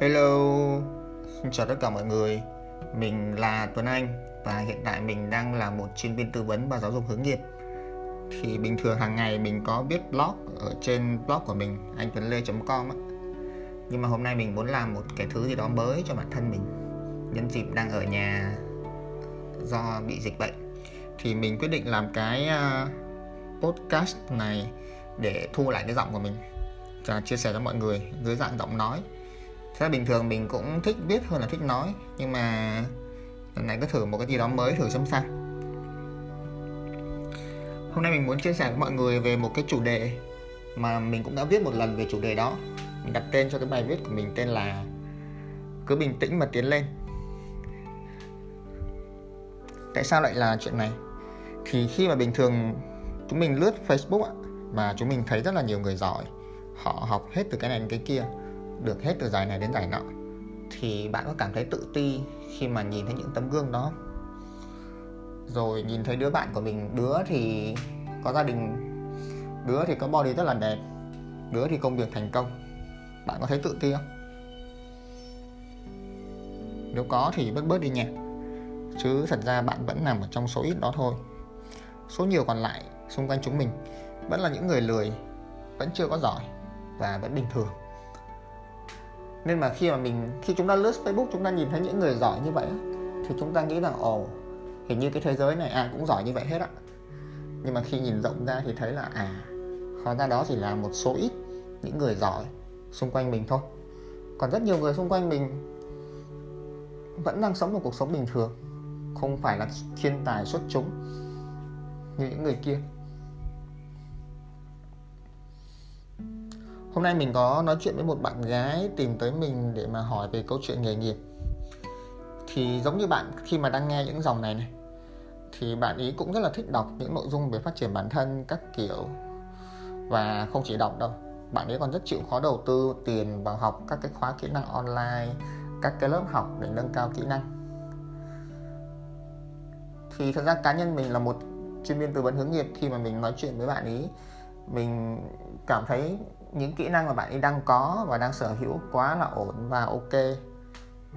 Hello, xin chào tất cả mọi người. Mình là Tuấn Anh và hiện tại mình đang là một chuyên viên tư vấn và giáo dục hướng nghiệp. Thì bình thường hàng ngày mình có viết blog ở trên blog của mình anhtuanle com á. Nhưng mà hôm nay mình muốn làm một cái thứ gì đó mới cho bản thân mình. Nhân dịp đang ở nhà do bị dịch bệnh thì mình quyết định làm cái ờ, podcast này để thu lại cái giọng của mình và chia sẻ cho mọi người dưới dạng giọng nói ra bình thường mình cũng thích viết hơn là thích nói, Nhưng mà lần này cứ thử một cái gì đó mới thử xem sao. Hôm nay mình muốn chia sẻ với mọi người về một cái chủ đề Mà mình cũng đã viết một lần về chủ đề đó. Mình đặt tên cho cái bài viết của mình tên là Cứ bình tĩnh mà tiến lên. Tại sao lại là chuyện này? Thì khi mà bình thường chúng mình lướt Facebook Mà chúng mình thấy rất là nhiều người giỏi, Họ học hết từ cái này đến cái kia được hết từ giải này đến giải nọ, thì bạn có cảm thấy tự ti khi mà nhìn thấy những tấm gương đó rồi nhìn thấy đứa bạn của mình, đứa thì có gia đình, đứa thì có body rất là đẹp, đứa thì công việc thành công. Bạn có thấy tự ti không? Nếu có thì bớt bớt đi nhé chứ thật ra bạn vẫn nằm ở trong số ít đó thôi. Số nhiều còn lại xung quanh chúng mình vẫn là những người lười, vẫn chưa có giỏi và vẫn bình thường nên mà khi mà mình, khi chúng ta lướt Facebook, chúng ta nhìn thấy những người giỏi như vậy thì chúng ta nghĩ rằng ồ, hình như cái thế giới này ai cũng giỏi như vậy hết á. Nhưng mà khi nhìn rộng ra thì thấy là à hóa ra đó chỉ là một số ít những người giỏi xung quanh mình thôi. Còn rất nhiều người xung quanh mình vẫn đang sống một cuộc sống bình thường, không phải là thiên tài xuất chúng như những người kia. Hôm nay mình có nói chuyện với một bạn gái tìm tới mình để mà hỏi về câu chuyện nghề nghiệp. Thì giống như bạn, khi mà đang nghe những dòng này này, Thì bạn ý cũng rất là thích đọc những nội dung về phát triển bản thân, các kiểu. Và không chỉ đọc đâu, Bạn ấy còn rất chịu khó đầu tư tiền vào học các cái khóa kỹ năng online, Các cái lớp học để nâng cao kỹ năng. Thì thật ra cá nhân mình là một chuyên viên tư vấn hướng nghiệp, Khi mà mình nói chuyện với bạn ý, Mình cảm thấy những kỹ năng mà bạn ấy đang có và đang sở hữu quá là ổn và ok.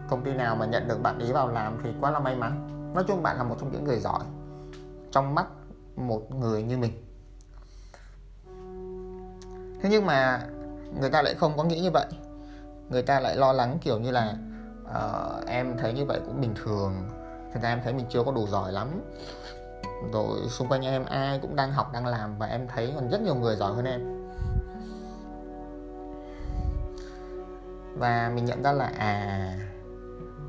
Công ty nào mà nhận được bạn ấy vào làm thì quá là may mắn. Nói chung bạn là một trong những người giỏi trong mắt một người như mình. Thế nhưng mà người ta lại không có nghĩ như vậy. Người ta lại lo lắng kiểu như là uh, em thấy như vậy cũng bình thường. Thật ra em thấy mình chưa có đủ giỏi lắm. Rồi xung quanh em ai cũng đang học đang làm và em thấy còn rất nhiều người giỏi hơn em. Và mình nhận ra là à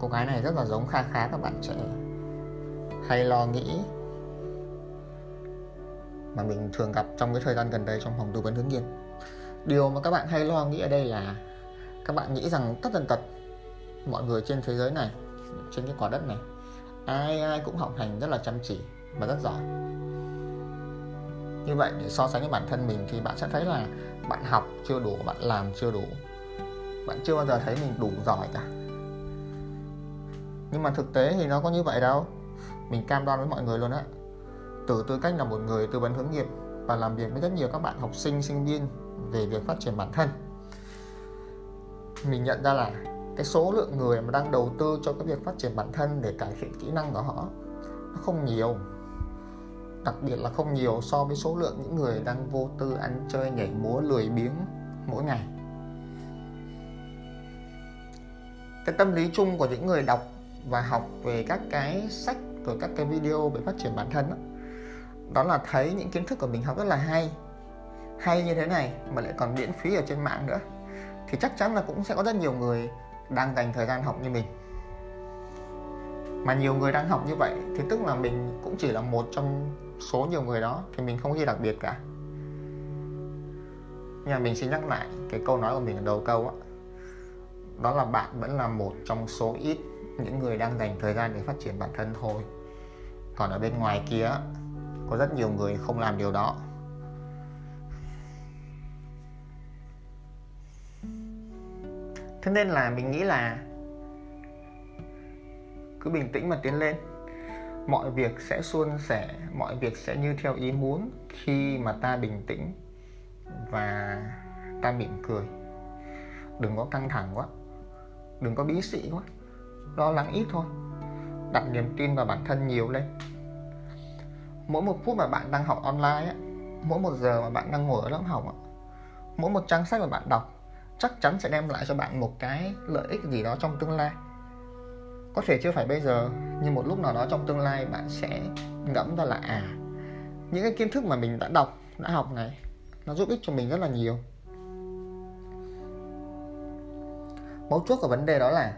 cô gái này rất là giống kha khá các bạn trẻ. Hay lo nghĩ mà mình thường gặp trong cái thời gian gần đây trong phòng tư vấn hướng nghiệp. Điều mà các bạn hay lo nghĩ ở đây là các bạn nghĩ rằng tất tần tật mọi người trên thế giới này, trên cái quả đất này, ai ai cũng học hành rất là chăm chỉ và rất giỏi. Như vậy để so sánh với bản thân mình thì bạn sẽ thấy là bạn học chưa đủ, bạn làm chưa đủ bạn chưa bao giờ thấy mình đủ giỏi cả. Nhưng mà thực tế thì nó có như vậy đâu. Mình cam đoan với mọi người luôn á. Từ tư cách là một người tư vấn hướng nghiệp và làm việc với rất nhiều các bạn học sinh sinh viên về việc phát triển bản thân, mình nhận ra là cái số lượng người mà đang đầu tư cho cái việc phát triển bản thân để cải thiện kỹ năng của họ, nó không nhiều. Đặc biệt là không nhiều so với số lượng những người đang vô tư ăn chơi, nhảy múa, lười biếng mỗi ngày. Cái tâm lý chung của những người đọc và học về các cái sách rồi các cái video về phát triển bản thân đó, đó là thấy những kiến thức của mình học rất là hay. Hay như thế này mà lại còn miễn phí ở trên mạng nữa. Thì chắc chắn là cũng sẽ có rất nhiều người đang dành thời gian học như mình. Mà nhiều người đang học như vậy thì tức là mình cũng chỉ là một trong số nhiều người đó thì mình không có gì đặc biệt cả. Nhưng mà mình xin nhắc lại cái câu nói của mình ở đầu câu á đó là bạn vẫn là một trong số ít những người đang dành thời gian để phát triển bản thân thôi. Còn ở bên ngoài kia, có rất nhiều người không làm điều đó. Thế nên là mình nghĩ là cứ bình tĩnh mà tiến lên. Mọi việc sẽ suôn sẻ, mọi việc sẽ như theo ý muốn khi mà ta bình tĩnh và ta mỉm cười. Đừng có căng thẳng quá đừng có bí sĩ quá. Lo lắng ít thôi. Đặt niềm tin vào bản thân nhiều lên. Mỗi một phút mà bạn đang học online á, mỗi một giờ mà bạn đang ngồi ở lớp học á, mỗi một trang sách mà bạn đọc chắc chắn sẽ đem lại cho bạn một cái lợi ích gì đó trong tương lai. Có thể chưa phải bây giờ nhưng một lúc nào đó trong tương lai bạn sẽ ngẫm ra là à những cái kiến thức mà mình đã đọc đã học này nó giúp ích cho mình rất là nhiều. Mấu chốt của vấn đề đó là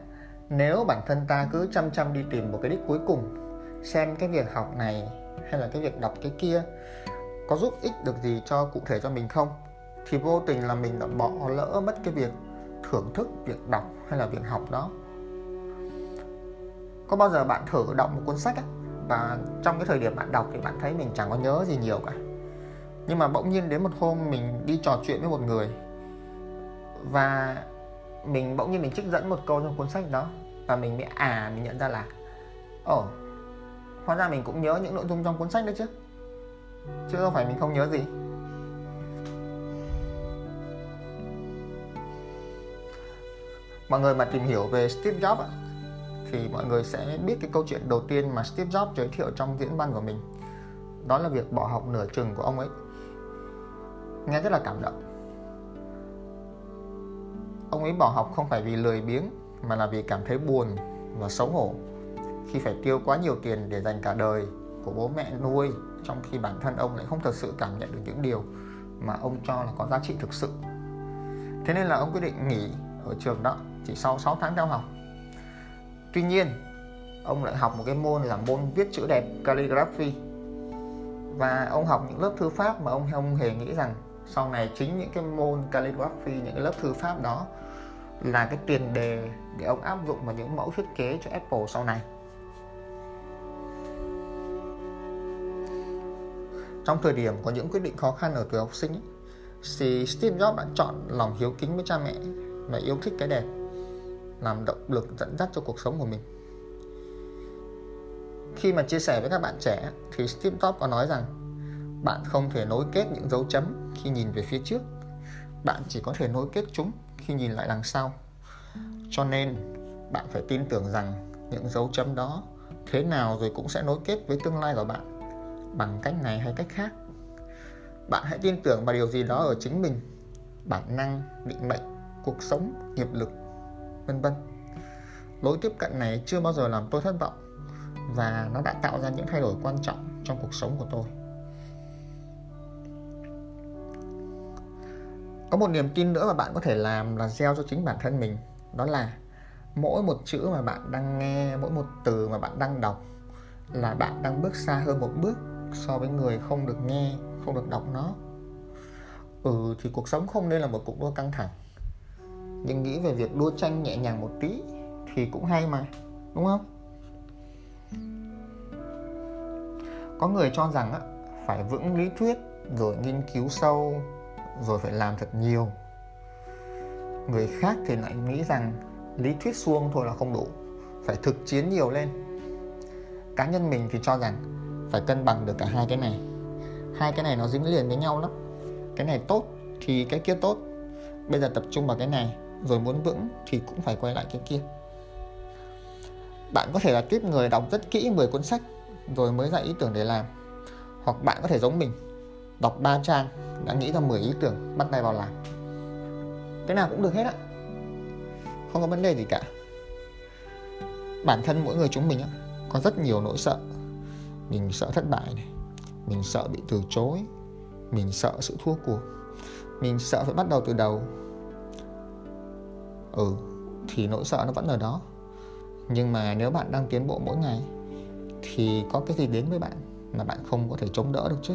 nếu bản thân ta cứ chăm chăm đi tìm một cái đích cuối cùng xem cái việc học này hay là cái việc đọc cái kia có giúp ích được gì cho cụ thể cho mình không thì vô tình là mình đã bỏ lỡ mất cái việc thưởng thức việc đọc hay là việc học đó. Có bao giờ bạn thử đọc một cuốn sách ấy, và trong cái thời điểm bạn đọc thì bạn thấy mình chẳng có nhớ gì nhiều cả. Nhưng mà bỗng nhiên đến một hôm mình đi trò chuyện với một người và mình bỗng nhiên mình trích dẫn một câu trong cuốn sách đó và mình mới à mình nhận ra là ồ oh, hóa ra mình cũng nhớ những nội dung trong cuốn sách đấy chứ. Chứ không phải mình không nhớ gì. Mọi người mà tìm hiểu về Steve Jobs thì mọi người sẽ biết cái câu chuyện đầu tiên mà Steve Jobs giới thiệu trong diễn văn của mình. Đó là việc bỏ học nửa chừng của ông ấy. Nghe rất là cảm động ông ấy bỏ học không phải vì lười biếng, mà là vì cảm thấy buồn và xấu hổ. Khi phải tiêu quá nhiều tiền để dành cả đời của bố mẹ nuôi, trong khi bản thân ông lại không thật sự cảm nhận được những điều mà ông cho là có giá trị thực sự. Thế nên là ông quyết định nghỉ ở trường đó chỉ sau 6 tháng theo học. Tuy nhiên, ông lại học một cái môn là môn viết chữ đẹp, calligraphy. Và ông học những lớp thư pháp mà ông không hề nghĩ rằng sau này chính những cái môn calligraphy, những cái lớp thư pháp đó là cái tiền đề để ông áp dụng vào những mẫu thiết kế cho Apple sau này. Trong thời điểm có những quyết định khó khăn ở tuổi học sinh thì Steve Jobs đã chọn lòng hiếu kính với cha mẹ và yêu thích cái đẹp, làm động lực dẫn dắt cho cuộc sống của mình. Khi mà chia sẻ với các bạn trẻ, thì Steve Jobs có nói rằng bạn không thể nối kết những dấu chấm khi nhìn về phía trước. Bạn chỉ có thể nối kết chúng khi nhìn lại đằng sau. Cho nên, bạn phải tin tưởng rằng những dấu chấm đó thế nào rồi cũng sẽ nối kết với tương lai của bạn. Bằng cách này hay cách khác, bạn hãy tin tưởng vào điều gì đó ở chính mình. Bản năng, định mệnh, cuộc sống, nghiệp lực, vân vân. Lối tiếp cận này chưa bao giờ làm tôi thất vọng và nó đã tạo ra những thay đổi quan trọng trong cuộc sống của tôi. Có một niềm tin nữa mà bạn có thể làm là gieo cho chính bản thân mình. Đó là mỗi một chữ mà bạn đang nghe mỗi một từ mà bạn đang đọc là bạn đang bước xa hơn một bước so với người không được nghe không được đọc nó. Ừ thì cuộc sống không nên là một cuộc đua căng thẳng. Nhưng nghĩ về việc đua tranh nhẹ nhàng một tí thì cũng hay mà đúng không? Có người cho rằng á, phải vững lý thuyết rồi nghiên cứu sâu rồi phải làm thật nhiều. Người khác thì lại nghĩ rằng lý thuyết suông thôi là không đủ, phải thực chiến nhiều lên. Cá nhân mình thì cho rằng phải cân bằng được cả hai cái này. Hai cái này nó dính liền với nhau lắm. Cái này tốt thì cái kia tốt. Bây giờ tập trung vào cái này, rồi muốn vững thì cũng phải quay lại cái kia. Bạn có thể là tiếp người đọc rất kỹ 10 cuốn sách rồi mới ra ý tưởng để làm, hoặc bạn có thể giống mình đọc 3 trang đã nghĩ ra 10 ý tưởng bắt tay vào làm. Cái nào cũng được hết á. Không có vấn đề gì cả. Bản thân mỗi người chúng mình á, có rất nhiều nỗi sợ. Mình sợ thất bại này mình sợ bị từ chối mình sợ sự thua cuộc mình sợ phải bắt đầu từ đầu. Ừ thì nỗi sợ nó vẫn ở đó. Nhưng mà nếu bạn đang tiến bộ mỗi ngày thì có cái gì đến với bạn mà bạn không có thể chống đỡ được chứ?